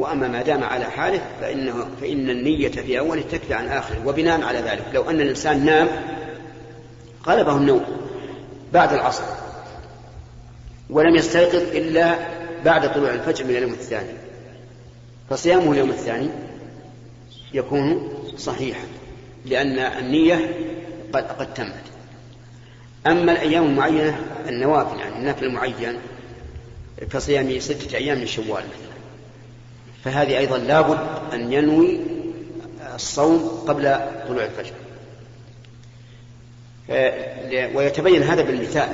وأما ما دام على حاله فإنه فإن النية في أوله تكفي عن آخره وبناء على ذلك. لو أن الإنسان نام غلبه النوم بعد العصر ولم يستيقظ إلا بعد طلوع الفجر من اليوم الثاني. فصيامه اليوم الثاني يكون صحيحا لأن النية قد, قد تمت. أما الأيام المعينة النوافل يعني النفل المعين كصيام ستة أيام من شوال مثلا. فهذه أيضا لابد أن ينوي الصوم قبل طلوع الفجر. ويتبين هذا بالمثال.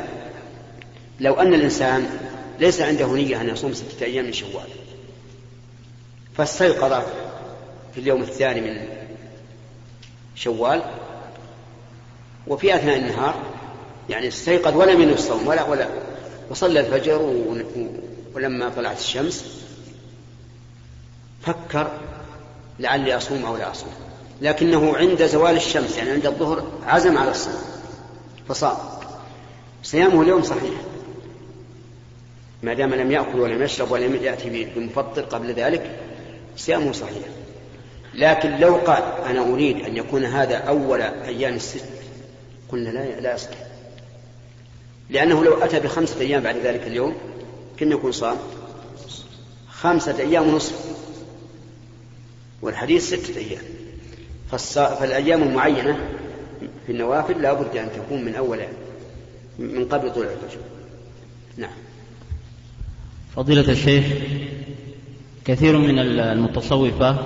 لو أن الإنسان ليس عنده نية أن يصوم ستة أيام من شوال فاستيقظ في اليوم الثاني من شوال وفي أثناء النهار يعني استيقظ ولم ينوي الصوم ولا ولا وصلى الفجر ولما طلعت الشمس فكر لعلي أصوم أو لا أصوم. لكنه عند زوال الشمس يعني عند الظهر عزم على الصوم فصام. صيامه اليوم صحيح. ما دام لم يأكل ولم يشرب ولم يأتي بمفطر قبل ذلك صيامه صحيح. لكن لو قال أنا أريد أن يكون هذا أول أيام الست قلنا لا لا يصح. لأنه لو أتى بخمسة أيام بعد ذلك اليوم كم يكون صام خمسة أيام ونصف. والحديث ستة أيام. فالأيام المعينة في النوافل لا بد أن تكون من أول من قبل طلوع الفجر. نعم. فضيلة الشيخ كثير من المتصوفة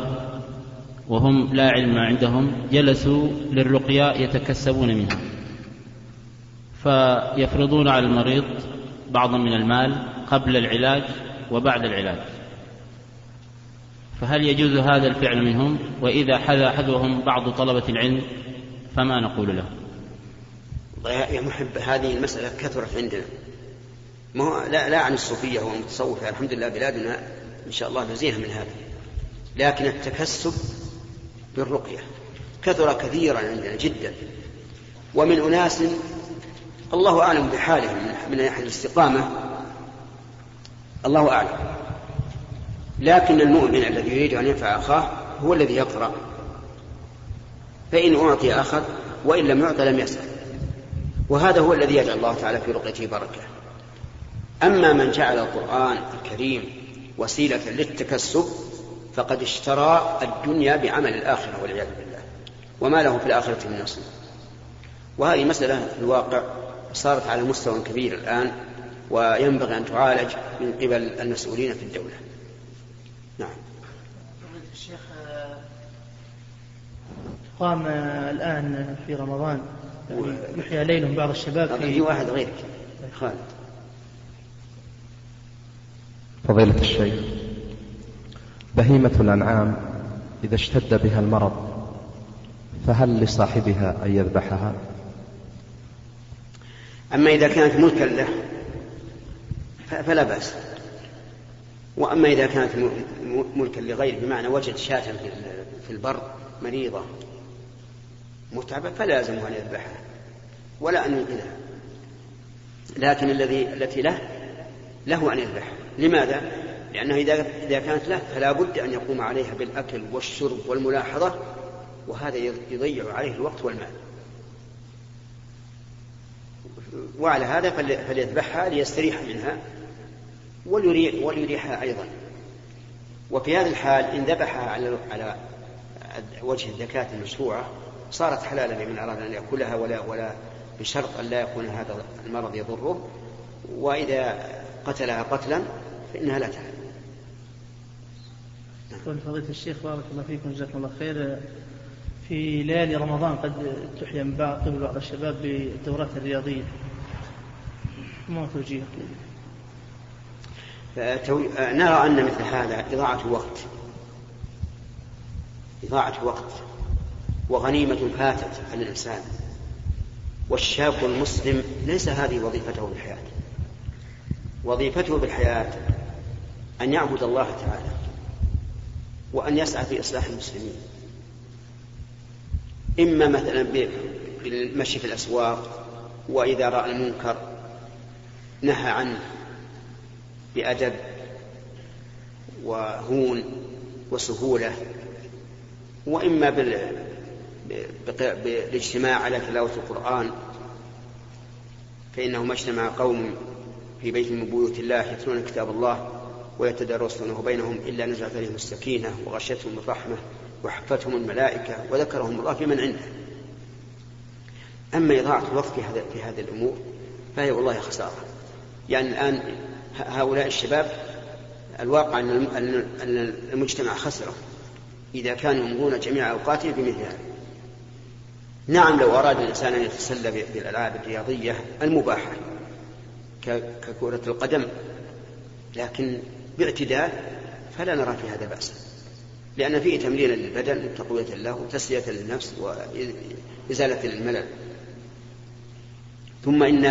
وهم لا علم عندهم جلسوا للرقية يتكسبون منها. فيفرضون على المريض بعضا من المال قبل العلاج وبعد العلاج. فهل يجوز هذا الفعل منهم؟ وإذا حذا حذوهم بعض طلبة العلم فما نقول له؟ يا محب هذه المسألة كثرت عندنا. ما هو لا, لا عن الصوفية والمتصوفة الحمد لله بلادنا إن شاء الله نزيها من هذا. لكن التكسب بالرقية. كثر كثيرا عندنا جدا. ومن أناس الله أعلم بحالهم من ناحية الاستقامة الله أعلم. لكن المؤمن الذي يريد أن ينفع أخاه هو الذي يقرأ. فإن أعطي أخذ وإن لم يعطى لم يسأل. وهذا هو الذي يجعل الله تعالى في رقيته بركة. أما من جعل القرآن الكريم وسيلة للتكسب فقد اشترى الدنيا بعمل الآخرة والعياذ بالله. وما له في الآخرة من نصيب. وهذه مسألة في الواقع صارت على مستوى كبير الآن وينبغي أن تعالج من قبل المسؤولين في الدولة نعم الشيخ قام الآن في رمضان. يعني يحيى ليل بعض الشباب في واحد غيرك خالد فضيلة الشيخ بهيمة الأنعام إذا اشتد بها المرض فهل لصاحبها أن يذبحها؟ أما إذا كانت ملكا له فلا بأس. وأما إذا كانت ملكا لغيره بمعنى وجد شاة في البر مريضة. متعبة فلا يلزمه أن يذبحها ولا أن ينقذها. لكن الذي التي له له أن يذبحها. لماذا؟ لأنه إذا إذا كانت له فلا بد أن يقوم عليها بالأكل والشرب والملاحظة وهذا يضيع عليه الوقت والمال. وعلى هذا فليذبحها ليستريح منها وليريحها أيضا. وفي هذه الحال إن ذبحها على على وجه الزكاة المشروعة صارت حلالا لمن أراد أن يأكلها ولا ولا بشرط أن لا يكون هذا المرض يضره. وإذا قتلها قتلا فإنها لا تحل. يقول فضيلة الشيخ بارك الله فيكم جزاكم الله خير. في ليالي رمضان قد تحيا من بعض قبل بعض الشباب بالدورات الرياضية. ما توجيه؟ نرى أن مثل هذا إضاعة وقت. إضاعة وقت. وغنيمة فاتت عن الإنسان. والشاب المسلم ليس هذه وظيفته في الحياة وظيفته بالحياة أن يعبد الله تعالى وأن يسعى في إصلاح المسلمين. إما مثلا بالمشي في الأسواق وإذا رأى المنكر نهى عنه بأدب وهون وسهولة. وإما. بالاجتماع على تلاوة القرآن فإنه ما اجتمع قوم في بيت من بيوت الله يتلون كتاب الله ويتدارسونه بينهم إلا نزلت عليهم السكينة وغشتهم الرحمة وحفتهم الملائكة وذكرهم الله في من عنده. أما إضاعة الوقت في هذا في هذه الأمور فهي والله خسارة. يعني الآن هؤلاء الشباب الواقع أن المجتمع خسره إذا كانوا يمضون جميع أوقاتهم بمثل هذا. نعم لو أراد الإنسان أن يتسلى بالألعاب الرياضية المباحة ككرة القدم لكن باعتدال فلا نرى في هذا بأسا لأن فيه تمرين للبدن وتقوية له وتسلية للنفس وإزالة الملل. ثم إن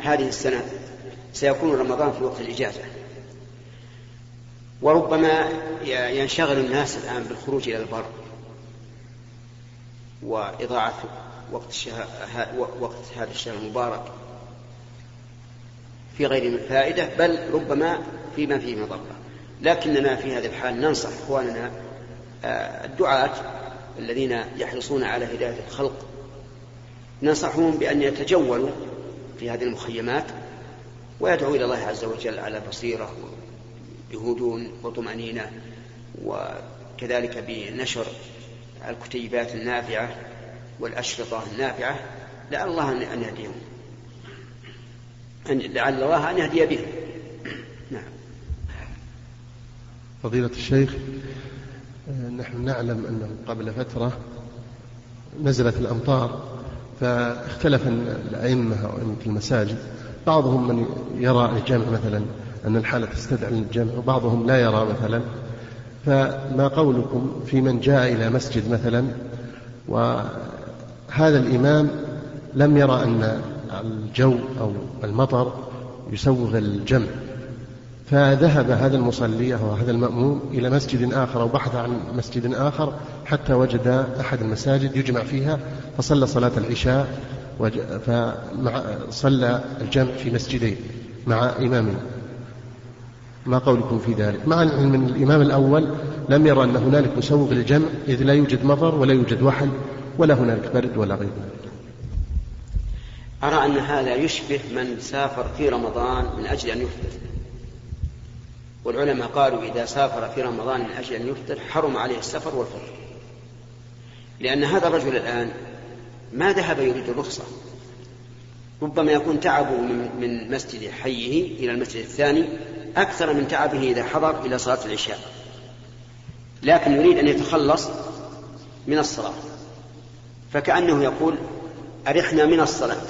هذه السنة سيكون رمضان في وقت الإجازة. وربما ينشغل الناس الآن بالخروج إلى البر. وإضاعة وقت, وقت هذا الشهر المبارك في غير فائدة بل ربما فيما فيه مضرة. لكننا في هذه الحال ننصح إخواننا آه، الدعاة الذين يحرصون على هداية الخلق ننصحهم بأن يتجولوا في هذه المخيمات ويدعوا إلى الله عز وجل على بصيرة بهدوء وطمأنينة وكذلك بنشر الكتيبات النافعة والأشرطة النافعة لعل الله أن يهديهم. لعل الله أن يهدي بهم. نعم. فضيلة الشيخ نحن نعلم أنه قبل فترة نزلت الأمطار فاختلف الأئمة أو أئمة المساجد. بعضهم من يرى الجمع مثلا أن الحالة تستدعي الجمع وبعضهم لا يرى مثلا. فما قولكم في من جاء إلى مسجد مثلا؟ وهذا الإمام لم يرى أن الجو أو المطر يسوغ الجمع. فذهب هذا المصلي أو هذا المأموم إلى مسجد آخر أو بحث عن مسجد آخر حتى وجد أحد المساجد يجمع فيها فصلى صلاة العشاء فصلى الجمع في مسجدين مع إمامنا. ما قولكم في ذلك. مع أن الإمام الأول لم يرى أن هنالك مسوغ للجمع إذ لا يوجد مطر ولا يوجد وحل ولا هنالك برد ولا غير ذلك أرى أن هذا يشبه من سافر في رمضان من أجل أن يفطر. والعلماء قالوا إذا سافر في رمضان من أجل أن يفطر حرم عليه السفر والفطر. لأن هذا الرجل الآن ما ذهب يريد الرخصة. ربما يكون تعبه من مسجد حيه إلى المسجد الثاني أكثر من تعبه إذا حضر إلى صلاة العشاء. لكن يريد أن يتخلص من الصلاة. فكأنه يقول أرحنا من الصلاة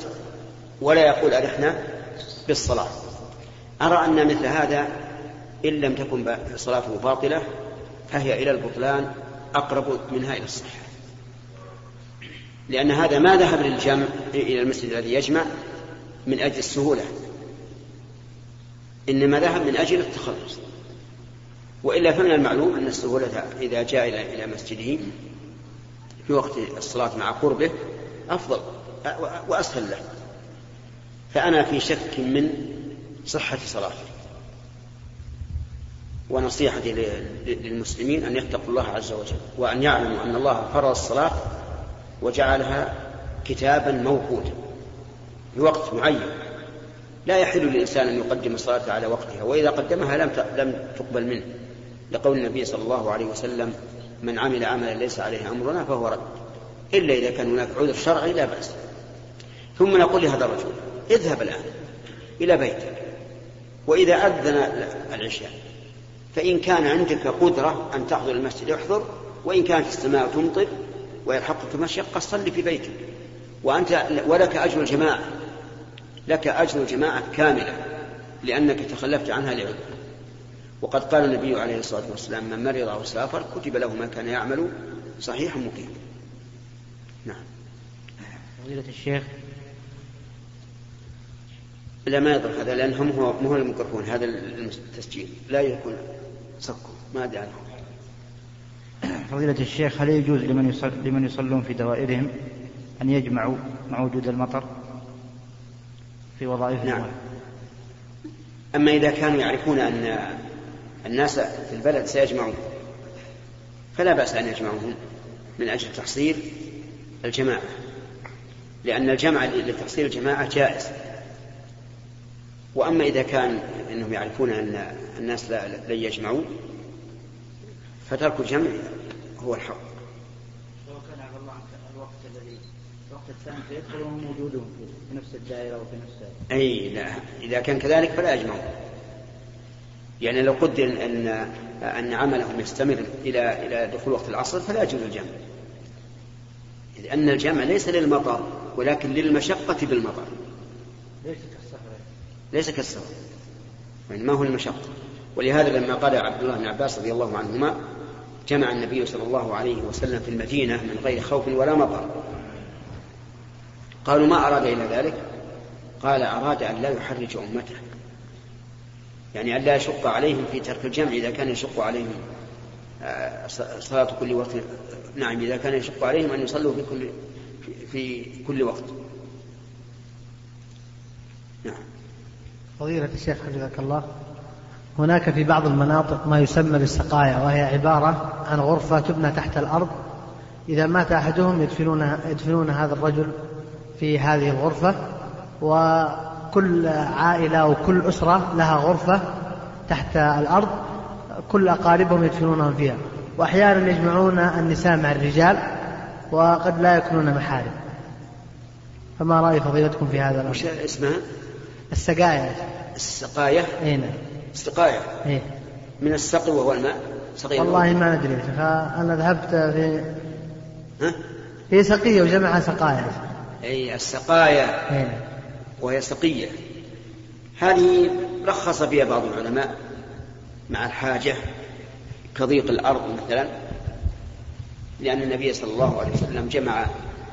ولا يقول أرحنا بالصلاة. أرى أن مثل هذا إن لم تكن صلاته باطلة فهي إلى البطلان أقرب منها إلى الصحة. لأن هذا ما ذهب للجمع إلى المسجد الذي يجمع من أجل السهولة. إنما ذهب من أجل التخلص. وإلا فمن المعلوم أن السهولة إذا جاء إلى مسجده في وقت الصلاة مع قربه أفضل وأسهل له. فأنا في شك من صحة صلاته. ونصيحتي للمسلمين أن يتقوا الله عز وجل وأن يعلموا أن الله فرض الصلاة وجعلها كتابا موقوتا بوقت معين. لا يحل للإنسان أن يقدم الصلاة على وقتها وإذا قدمها لم لم تقبل منه. لقول النبي صلى الله عليه وسلم من عمل عملا ليس عليه أمرنا فهو رد. إلا إذا كان هناك عذر شرعي لا بأس. ثم نقول لهذا الرجل اذهب الآن إلى بيتك وإذا أذن العشاء فإن كان عندك قدرة أن تحضر المسجد احضر وإن كانت السماء تمطر ويلحقك مشقة صلي في بيتك وأنت ولك أجر الجماعة. لك أجر الجماعة كاملة لأنك تخلفت عنها لعذر. وقد قال النبي عليه الصلاة والسلام من مرض أو سافر كتب له ما كان يعمل صحيحا مقيما نعم. فضيلة الشيخ. لا ما يضر هذا لأنهم هو مو الميكروفون هذا التسجيل. لا يكون صكوا ما أدري عنه. فضيلة الشيخ هل يجوز لمن يصل لمن يصلون في دوائرهم أن يجمعوا مع وجود المطر؟ في وظائفهم؟ نعم. أما إذا كانوا يعرفون أن الناس في البلد سيجمعون فلا بأس أن يجمعوهم من أجل تحصيل الجماعة لأن الجمع لتحصيل الجماعة جائز وأما إذا كان أنهم يعرفون أن الناس لن يجمعوا فترك الجمع هو الحق كان عبد الله الوقت الثاني فيدخلون موجودون في نفس الدائرة وفي نفس أي لا. إذا كان كذلك فلا يجمعون يعني لو قدر أن أن عملهم يستمر إلى إلى دخول وقت العصر فلا يجوز الجمع. لأن الجمع ليس للمطر ولكن للمشقة بالمطر. ليس كالسفر ليس كالسفر يعني ما هو المشقة. ولهذا لما قال عبد الله بن عباس رضي الله عنهما جمع النبي صلى الله عليه وسلم في المدينة من غير خوف ولا مطر. قالوا ما أراد إلى ذلك. قال أراد أن لا يحرج أمته. يعني أن لا يشق عليهم في ترك الجمع إذا كان يشق عليهم آه، صلاة كل وقت. نعم إذا كان يشق عليهم أن يصلوا في كل في كل وقت. نعم. فضيلة الشيخ حفظك الله. هناك في بعض المناطق ما يسمى بالسقايا وهي عبارة عن غرفة تبنى تحت الأرض. إذا مات أحدهم يدفنون يدفنون هذا الرجل في هذه الغرفة وكل عائلة وكل أسرة لها غرفة تحت الأرض كل أقاربهم يدفنونهم فيها وأحيانا يجمعون النساء مع الرجال وقد لا يكونون محارم فما رأي فضيلتكم في هذا الأمر؟ اسمها؟ السقاية السقاية؟ اي نعم السقاية إيه؟ من السقي وهو الماء سقي والله ما ندري فأنا ذهبت في ها؟ في سقية وجمعها سقايا أي السقايا إيه؟ وهي سقية هذه رخص فيها بعض العلماء مع الحاجة كضيق الأرض مثلا لأن النبي صلى الله عليه وسلم جمع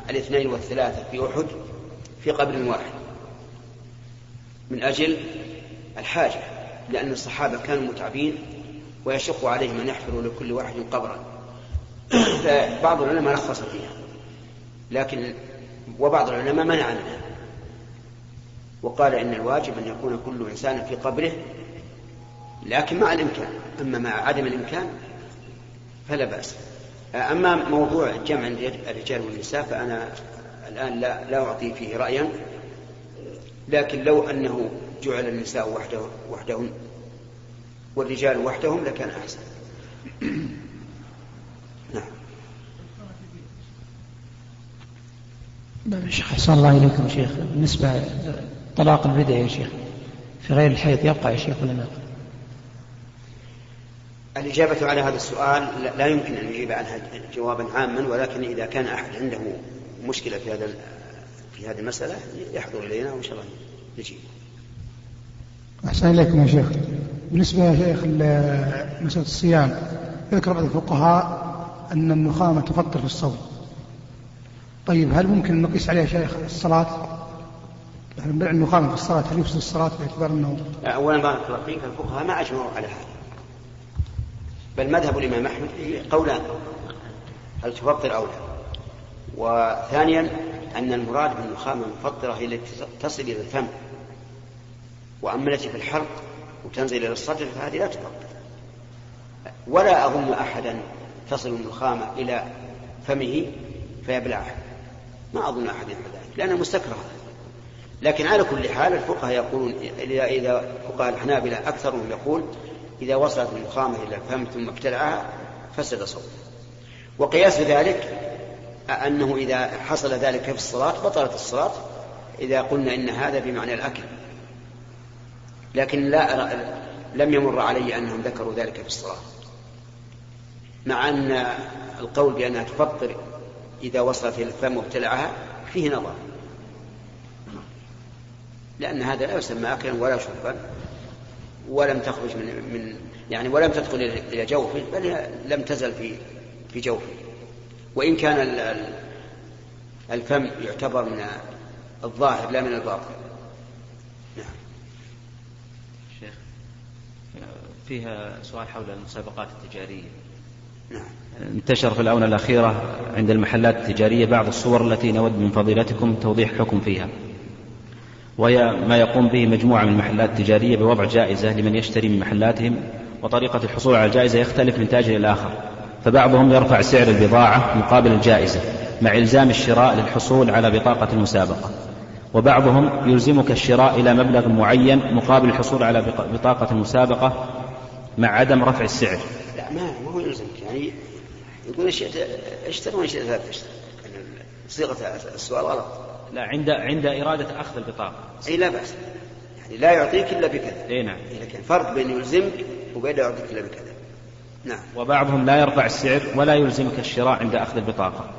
الاثنين والثلاثة في أحد في قبر واحد من أجل الحاجة لأن الصحابة كانوا متعبين ويشق عليهم أن يحفروا لكل واحد قبرا فبعض العلماء رخص فيها لكن وبعض العلماء منع منها. وقال إن الواجب أن يكون كل إنسان في قبره لكن مع الإمكان. أما مع عدم الإمكان فلا بأس. أما موضوع جمع الرجال والنساء فأنا الآن لا, لا أعطي فيه رأيا لكن لو أنه جعل النساء وحده وحدهن والرجال وحدهم لكان أحسن. شيخ أحسن الله إليكم شيخ بالنسبة طلاق البدع يا شيخ في غير الحيض يبقى يا شيخ ولا ما الإجابة على هذا السؤال لا يمكن أن يجيب عنها جوابا عاما ولكن إذا كان أحد عنده مشكلة في هذا في هذه المسألة يحضر إلينا وإن شاء الله نجيب. أحسن إليكم يا شيخ. بالنسبة يا شيخ مسألة الصيام يذكر بعض الفقهاء أن النخامة تفطر في الصوم. طيب هل ممكن نقيس عليها شيخ الصلاة؟ يعني بيع النخامة في الصلاة هل يفسد الصلاة باعتبار أنه أولا بارك الله فيك الفقهاء ما أجمعوا على هذا. بل مذهب الإمام أحمد قولان. هل تفطر أو لا؟ وثانيا أن المراد بالنخامة المفطرة هي التي تصل إلى الفم. وأما التي في الحلق وتنزل إلى الصدر فهذه لا تفطر ولا أظن أحدا تصل النخامة إلى فمه فيبلعها ما أظن أحد يفعل ذلك لأنها مستكرهة. لكن على كل حال الفقهاء يقولون إذا فقهاء الحنابلة أكثرهم يقول إذا وصلت النخامة إلى الفم ثم ابتلعها فسد صوته وقياس ذلك أنه إذا حصل ذلك في الصلاة بطلت الصلاة إذا قلنا إن هذا بمعنى الأكل. لكن لا أرى لم يمر علي أنهم ذكروا ذلك في الصلاة. مع أن القول بأنها تفطر إذا وصلت إلى الفم وابتلعها فيه نظر. لأن هذا لا يسمى أكلا ولا شربا ولم تخرج من من يعني ولم تدخل إلى جوفه بل لم تزل في في جوفه. وإن كان الفم يعتبر من الظاهر لا من الباطن. نعم. شيخ فيها سؤال حول المسابقات التجارية. انتشر في الآونة الأخيرة عند المحلات التجارية بعض الصور التي نود من فضيلتكم توضيح حكم فيها وهي ما يقوم به مجموعة من المحلات التجارية بوضع جائزة لمن يشتري من محلاتهم وطريقة الحصول على الجائزة يختلف من تاجر إلى آخر فبعضهم يرفع سعر البضاعة مقابل الجائزة مع إلزام الشراء للحصول على بطاقة المسابقة وبعضهم يلزمك الشراء إلى مبلغ معين مقابل الحصول على بطاقة المسابقة مع عدم رفع السعر. لا ما هو يلزمك. يعني يقول اشتري وان شئت لا تشتري صيغة السؤال غلط. لا عند عند إرادة أخذ البطاقة. أي لا بأس. يعني لا يعطيك إلا بكذا. أي نعم. لكن فرق بين يلزمك وبين لا يعطيك إلا بكذا. نعم. وبعضهم لا يرفع السعر ولا يلزمك الشراء عند أخذ البطاقة.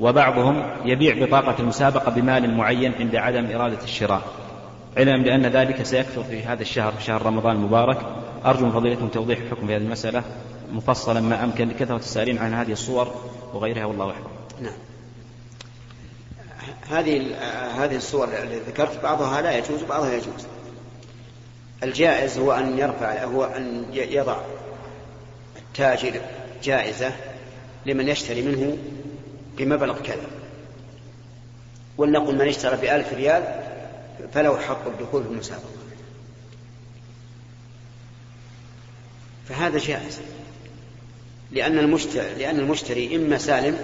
وبعضهم يبيع بطاقة المسابقة بمال معين عند عدم إرادة الشراء. علما بأن ذلك سيكثر في هذا الشهر شهر رمضان المبارك. أرجو من فضيلتكم توضيح الحكم في هذه المسألة مفصلا ما أمكن لكثرة السائلين عن هذه الصور وغيرها والله أعلم. نعم. هذه هذه الصور التي ذكرت بعضها لا يجوز وبعضها يجوز. الجائز هو أن يرفع هو أن يضع التاجر جائزة لمن يشتري منه بمبلغ كذا. ولنقل من اشترى بألف ريال فله حق الدخول في المسابقة. فهذا جائز. لأن المشتري, لأن المشتري إما سالم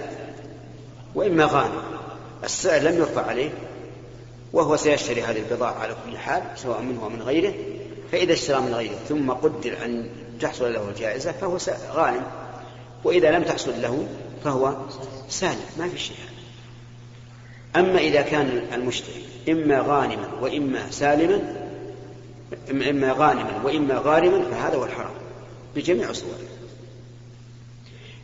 وإما غانم. السعر لم يرفع عليه وهو سيشتري هذه البضاعة على كل حال سواء منه ومن غيره. فإذا اشترى من غيره ثم قدر أن تحصل له الجائزة فهو غانم. وإذا لم تحصل له فهو سالم. ما في شيء. أما إذا كان المشتري إما غانما وإما سالما إما غانما وإما غارما فهذا هو الحرام. بجميع صوره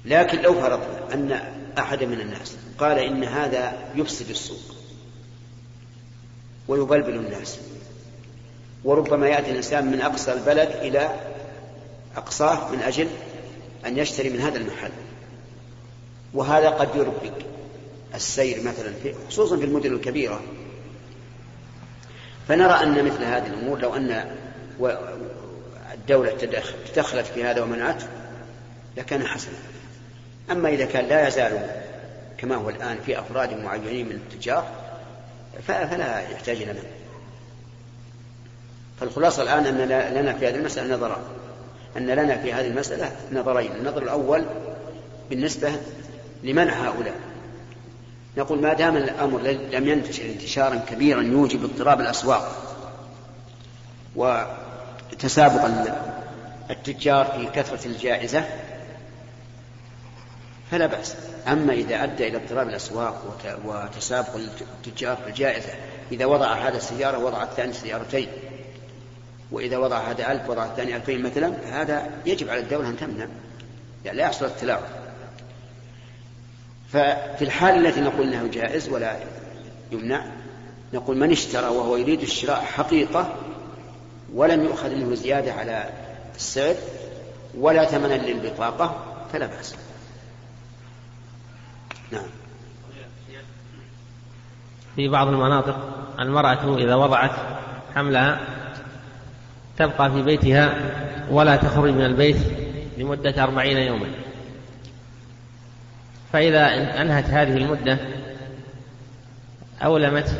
لكن لو فرضنا أن أحد من الناس قال إن هذا يفسد السوق ويبلبل الناس وربما يأتي الإنسان من أقصى البلد إلى أقصاه من أجل أن يشتري من هذا المحل. وهذا قد يربك السير مثلا في خصوصا في المدن الكبيرة. فنرى أن مثل هذه الأمور لو أن الدولة تدخلت في هذا ومنعته لكان حسنا. أما إذا كان لا يزال كما هو الآن في أفراد معينين من التجار فلا يحتاج إلى منع فالخلاصة الآن أن لنا في هذه المسألة نظران أن لنا في هذه المسألة نظرين. النظر الأول بالنسبة لمنع هؤلاء. نقول ما دام الأمر لم ينتشر انتشارا كبيرا يوجب اضطراب الأسواق وتسابق التجار في كثرة الجائزة فلا بأس. أما إذا أدى إلى اضطراب الأسواق وتسابق التجار في الجائزة إذا وضع هذا السيارة وضع الثاني سيارتين. وإذا وضع هذا ألف وضع الثاني ألفين مثلا فهذا يجب على الدولة أن تمنع. يعني لا يحصل التلاعب ففي الحال التي نقول انه جائز ولا يمنع نقول من اشترى وهو يريد الشراء حقيقة ولم يؤخذ منه زيادة على السعر ولا ثمنا للبطاقة فلا بأس. نعم. في بعض المناطق المرأة إذا وضعت حملها تبقى في بيتها ولا تخرج من البيت لمدة أربعين يوما. فإذا أنهت هذه المدة أولمت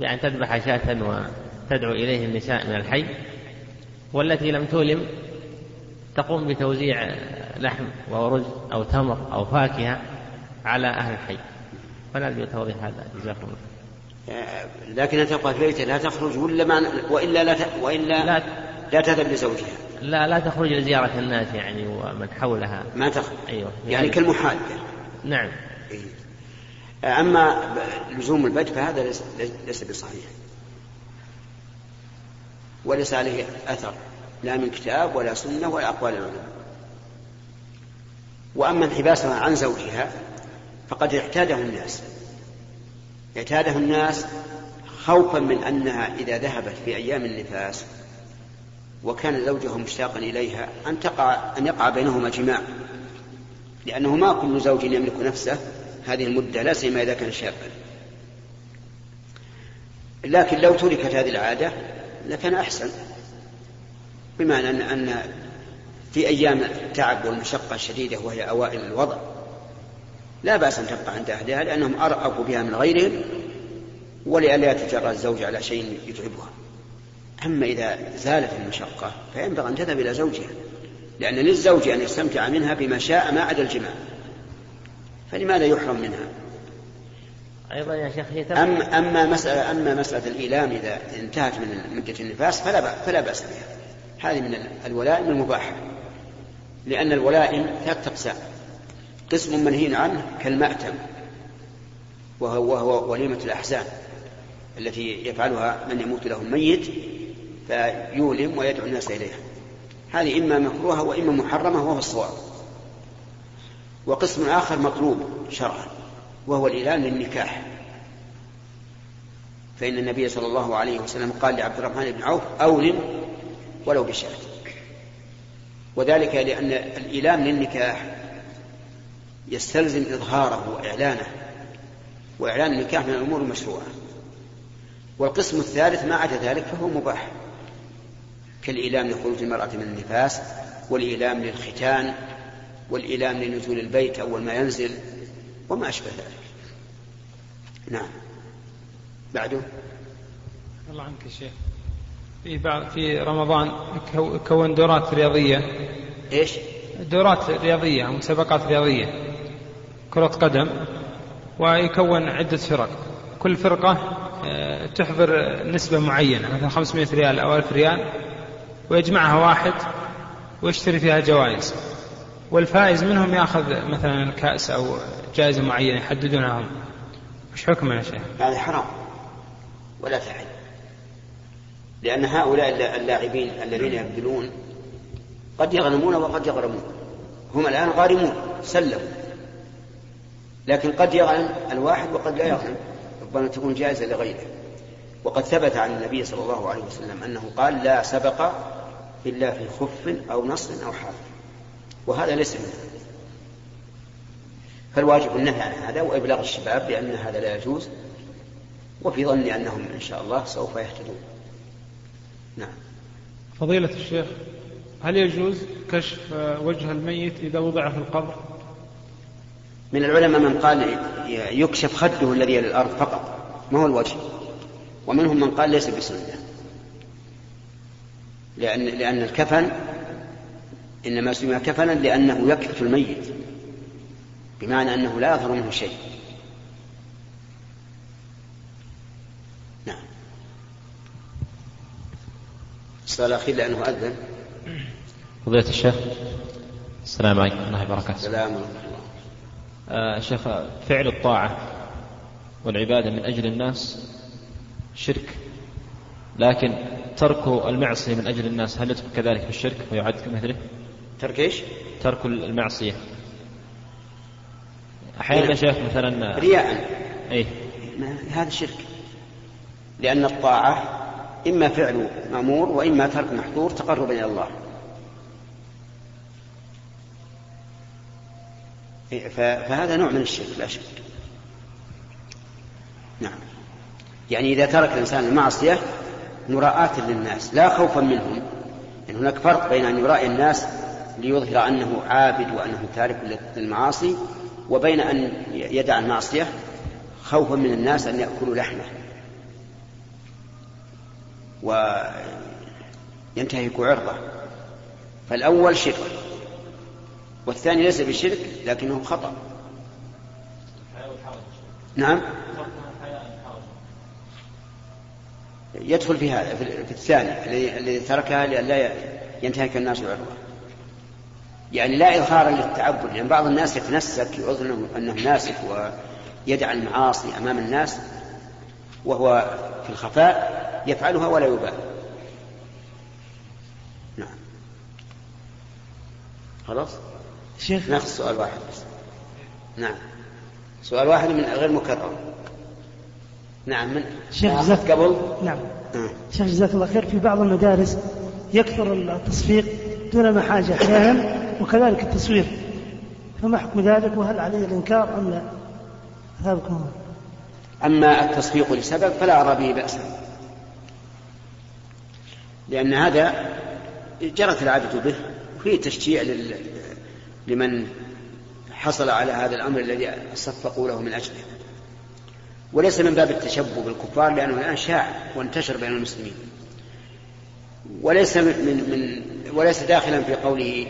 بأن تذبح شاة وتدعو إليه النساء من الحي والتي لم تولم تقوم بتوزيع لحم وأرز أو تمر أو فاكهة على أهل الحي. فنرجو توضيح هذا. جزاكم الله. لكنها تبقى في بيتها لا تخرج ولا ما وإلا لا ت... وإلا لا. لا تذهب لزوجها. لا لا تخرج لزيارة الناس يعني ومن حولها. ما تخرج. أيوه. يعني, يعني كالمحال. نعم. إيه. أما لزوم البيت فهذا ليس, ليس بصحيح. وليس عليه أثر لا من كتاب ولا سنة ولا أقوال العلماء. وأما انحباسها عن زوجها فقد اعتاده الناس. اعتاده الناس خوفا من أنها إذا ذهبت في أيام النفاس وكان زوجها مشتاقا إليها أن تقع أن يقع بينهما جماع. لأنه ما كل زوج يملك نفسه هذه المدة لا سيما إذا كان شابا. لكن لو تركت هذه العادة لكان أحسن. بمعنى أن أن في أيام التعب والمشقة الشديدة وهي أوائل الوضع لا بأس أن تبقى عند أهلها لأنهم أرأفوا بها من غيرهم ولئلا يتجرى الزوج على شيء يتعبها. أما إذا زالت المشقة فينبغي أن تذهب إلى زوجها لأن للزوج أن يستمتع منها بما شاء ما عدا الجماع. فلماذا يحرم منها؟ أيضا يا شيخ هي أما أما مسألة أما مسألة الإيلام إذا انتهت من مدة النفاس فلا فلا بأس بها. هذه من الولائم المباحة. لأن الولائم ثلاثة أقسام. قسم منهي عنه كالمأتم وهو, وهو وليمة الأحزان التي يفعلها من يموت له الميت فيولم ويدعو الناس إليها. هذه إما مكروهة وإما محرمة وهو الصواب. وقسم آخر مطلوب شرعا وهو الإعلان للنكاح. فإن النبي صلى الله عليه وسلم قال لعبد الرحمن بن عوف أولم ولو بشاة وذلك لأن الإيلام للنكاح يستلزم إظهاره وإعلانه وإعلان النكاح من الأمور المشروعة. والقسم الثالث ما عدا ذلك فهو مباح كالإيلام لخروج المرأة من النفاس والإيلام للختان والإيلام لنزول البيت أول ما ينزل وما أشبه ذلك. نعم. بعده. الله عنك يا شيخ. في بعض في رمضان كون دورات رياضية. إيش؟ دورات رياضية مسابقات رياضية. كرة قدم. ويكون عدة فرق. كل فرقة آه، تحضر نسبة معينة مثلا 500 ريال أو 1000 ريال ويجمعها واحد ويشتري فيها جوائز. والفائز منهم ياخذ مثلا كأس أو جائزة معينة يحددونها هم وش يا شيخ؟ هذا حرام ولا تحل. لأن هؤلاء اللاعبين الذين يبذلون قد يغنمون وقد يغرمون. هم الآن غارمون سلموا. لكن قد يغنم الواحد وقد لا يغنم ربما تكون جائزة لغيره. وقد ثبت عن النبي صلى الله عليه وسلم أنه قال لا سبق إلا في خف أو نصر أو حافظ وهذا ليس منه فالواجب النهي عن هذا وإبلاغ الشباب بأن هذا لا يجوز وفي ظني أنهم إن شاء الله سوف يهتدون. نعم. فضيلة الشيخ هل يجوز كشف وجه الميت إذا وضع في القبر؟ من العلماء من قال يكشف خده الذي إلى الأرض فقط ما هو الوجه؟ ومنهم من قال ليس بسنة. لأن لأن الكفن إنما سمي كفنا لأنه يكفت الميت بمعنى أنه لا يظهر منه شيء. نعم. السؤال الأخير لأنه أذن. فضيلة الشيخ السلام عليكم ورحمة الله وبركاته. السلام ورحمة الله. آه شيخ فعل الطاعة والعبادة من أجل الناس شرك لكن ترك المعصية من أجل الناس هل يدخل كذلك في الشرك ويعد كمثله؟ ترك إيش؟ ترك المعصية. أحيانا يا شيخ مثلا رياء. أي هذا شرك. لأن الطاعة إما فعل مأمور وإما ترك محظور تقربا إلى الله. فهذا نوع من الشرك لا شك. نعم. يعني إذا ترك الإنسان المعصية مراءاة للناس لا خوفا منهم. يعني هناك فرق بين أن يرائي الناس ليظهر أنه عابد وأنه تارك للمعاصي وبين أن يدع المعصية خوفا من الناس أن يأكلوا لحمه. وينتهك عرضة. فالأول شرك والثاني ليس بشرك لكنه خطأ. نعم؟ يدخل في هذا في الثاني الذي تركها لئلا ينتهك الناس عرضة. يعني لا إظهارا للتعبد لأن يعني بعض الناس يتنسك يظن أنه ناسك ويدع المعاصي أمام الناس وهو في الخفاء يفعلها ولا يبالي. نعم. خلاص؟ شيخ. ناخذ سؤال واحد بس. نعم. سؤال واحد من غير مكرر. نعم من؟ شيخ جزاك قبل. نعم. آه. شيخ جزاك الله خير. في بعض المدارس يكثر التصفيق دون ما حاجة أحيانا وكذلك التصوير فما حكم ذلك؟ وهل عليه الإنكار أم لا؟ أثابكم أما التصفيق لسبب فلا أرى به بأسا لأن هذا جرت العادة به. وفيه تشجيع لمن حصل على هذا الأمر الذي صفقوا له من أجله. وليس من باب التشبه بالكفار لأنه الآن شاع وانتشر بين المسلمين. وليس من, من وليس داخلا في قوله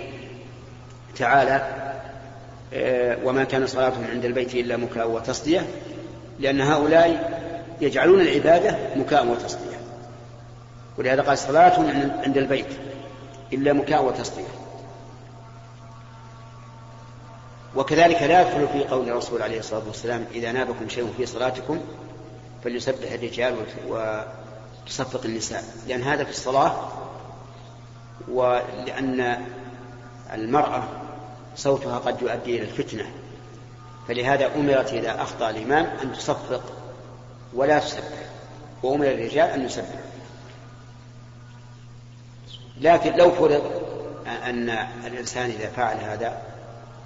تعالى آه، وما كان صلاتهم عند البيت إلا مكاء وتصدية لأن هؤلاء يجعلون العبادة مكاء وتصدية. ولهذا قال صلاتهم عند البيت إلا مكاء وتصدية. وكذلك لا يدخل في قول الرسول عليه الصلاة والسلام إذا نابكم شيء في صلاتكم فليسبح الرجال وتصفق النساء لأن هذا في الصلاة ولأن المرأة صوتها قد يؤدي إلى الفتنة. فلهذا أمرت إذا أخطأ الإمام أن تصفق ولا تسبح وأمر الرجال أن يسبحوا لكن لو فرض أن الإنسان إذا فعل هذا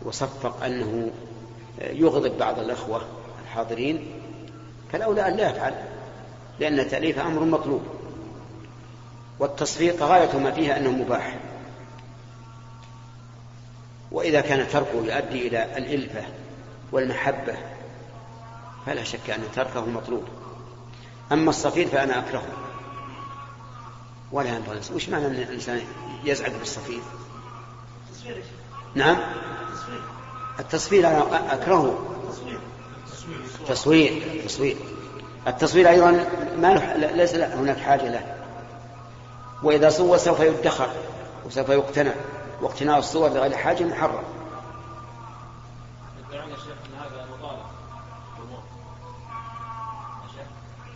وصفق أنه يغضب بعض الأخوة الحاضرين فالأولى أن لا يفعل. لأن التأليف أمر مطلوب. والتصفيق غاية ما فيها أنه مباح. وإذا كان تركه يؤدي إلى الإلفة والمحبة فلا شك أن تركه مطلوب. أما الصفير فأنا أكرهه. ولا ينبغي وش معنى أن الإنسان يزعج بالصفير نعم؟ التصوير أنا أكرهه. تصوير تصوير. التصوير أيضا ما ليس هناك حاجة له. وإذا صور سوف يدخر وسوف يقتنع. واقتناء الصور بغير حاجة محرم.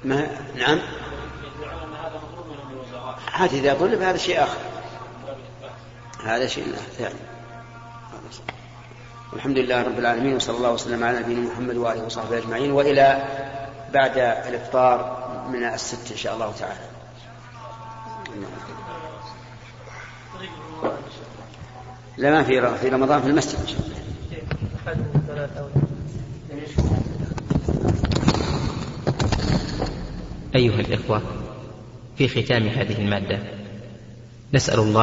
ما نعم. هذا إذا طلب هذا شيء آخر. هذا شيء ثاني. الحمد لله رب العالمين وصلى الله وسلم على نبينا محمد وآله وصحبه أجمعين. وإلى بعد الإفطار من الست إن شاء الله تعالى. لا ما في في رمضان في المسجد إن شاء الله. أيها الإخوة في ختام هذه المادة نسأل الله